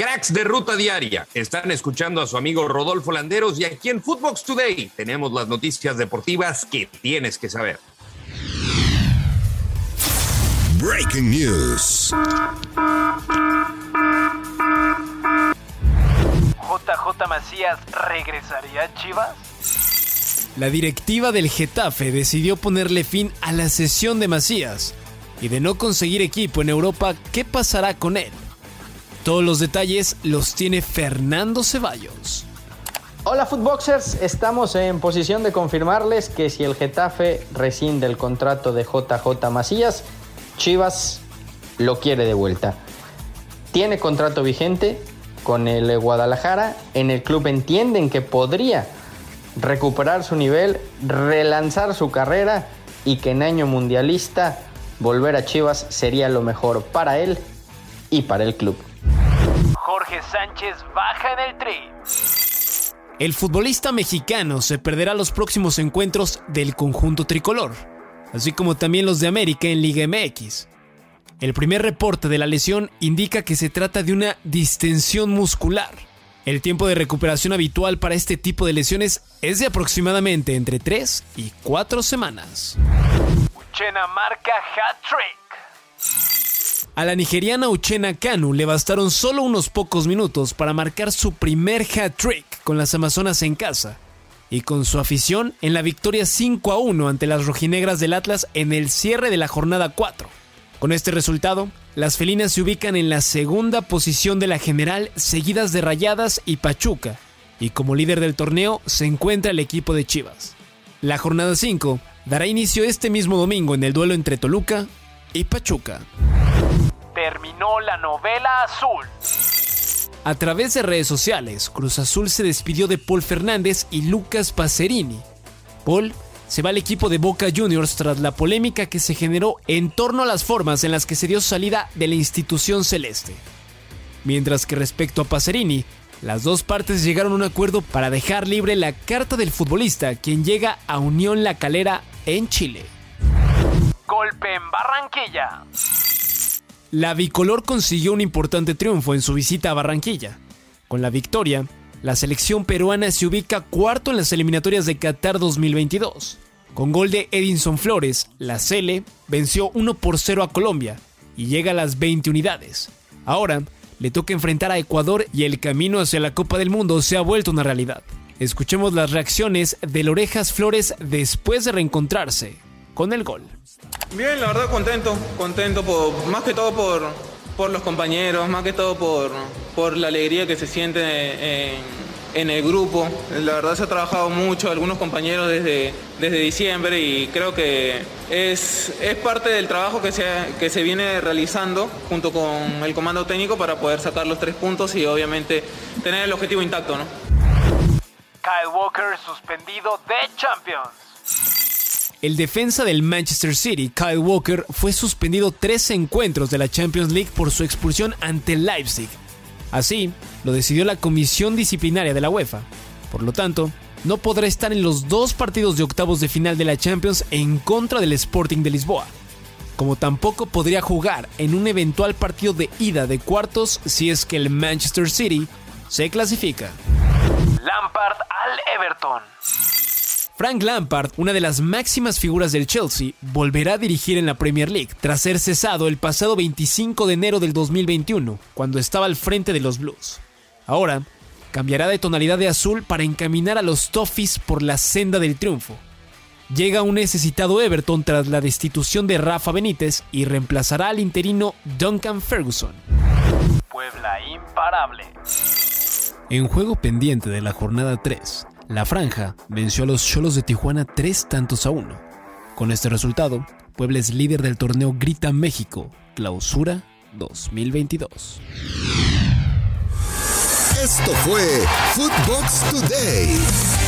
Cracks de ruta diaria, están escuchando a su amigo Rodolfo Landeros y aquí en Footbox Today tenemos las noticias deportivas que tienes que saber. Breaking News. JJ Macías regresaría a Chivas. La directiva del Getafe decidió ponerle fin a la sesión de Macías y de no conseguir equipo en Europa, ¿qué pasará con él? Todos los detalles los tiene Fernando Ceballos. Hola Footboxers, estamos en posición de confirmarles que si el Getafe rescinde el contrato de JJ Macías, Chivas lo quiere de vuelta. Tiene contrato vigente con el Guadalajara, en el club entienden que podría recuperar su nivel, relanzar su carrera y que en año mundialista volver a Chivas sería lo mejor para él y para el club. Jorge Sánchez baja en el tri. El futbolista mexicano se perderá los próximos encuentros del conjunto tricolor, así como también los de América en Liga MX. El primer reporte de la lesión indica que se trata de una distensión muscular. El tiempo de recuperación habitual para este tipo de lesiones es de aproximadamente entre 3 y 4 semanas. Uchena marca hat-trick. A la nigeriana Uchena Kanu le bastaron solo unos pocos minutos para marcar su primer hat-trick con las Amazonas en casa y con su afición en la victoria 5 a 1 ante las rojinegras del Atlas en el cierre de la jornada 4. Con este resultado, las felinas se ubican en la segunda posición de la general, seguidas de Rayadas y Pachuca, y como líder del torneo se encuentra el equipo de Chivas. La jornada 5 dará inicio este mismo domingo en el duelo entre Toluca y Pachuca terminó la novela azul. A través de redes sociales, Cruz Azul se despidió de Paul Fernández y Lucas Pacerini. Paul se va al equipo de Boca Juniors tras la polémica que se generó en torno a las formas en las que se dio salida de la institución celeste. Mientras que respecto a Pacerini, las dos partes llegaron a un acuerdo para dejar libre la carta del futbolista, quien llega a Unión La Calera en Chile. Golpe en Barranquilla. La bicolor consiguió un importante triunfo en su visita a Barranquilla. Con la victoria, la selección peruana se ubica cuarto en las eliminatorias de Qatar 2022. Con gol de Edinson Flores, la Cele venció 1 por 0 a Colombia y llega a las 20 unidades. Ahora le toca enfrentar a Ecuador y el camino hacia la Copa del Mundo se ha vuelto una realidad. Escuchemos las reacciones de Lorejas Flores después de reencontrarse con el gol. Bien, la verdad contento, contento por, más que todo por, por los compañeros, más que todo por, por la alegría que se siente en, el grupo. La verdad se ha trabajado mucho, algunos compañeros desde, desde diciembre y creo que es, es parte del trabajo que se, que se viene realizando junto con el comando técnico para poder sacar los tres puntos y obviamente tener el objetivo intacto. ¿no? Kyle Walker suspendido de Champions. El defensa del Manchester City, Kyle Walker, fue suspendido tres encuentros de la Champions League por su expulsión ante Leipzig. Así, lo decidió la comisión disciplinaria de la UEFA. Por lo tanto, no podrá estar en los dos partidos de octavos de final de la Champions en contra del Sporting de Lisboa, como tampoco podría jugar en un eventual partido de ida de cuartos si es que el Manchester City se clasifica. Lampard al Everton. Frank Lampard, una de las máximas figuras del Chelsea, volverá a dirigir en la Premier League tras ser cesado el pasado 25 de enero del 2021, cuando estaba al frente de los Blues. Ahora, cambiará de tonalidad de azul para encaminar a los Toffees por la senda del triunfo. Llega un necesitado Everton tras la destitución de Rafa Benítez y reemplazará al interino Duncan Ferguson. Puebla imparable. En juego pendiente de la jornada 3, la Franja venció a los Cholos de Tijuana tres tantos a uno. Con este resultado, Puebla es líder del torneo Grita México, Clausura 2022. Esto fue Footbox Today.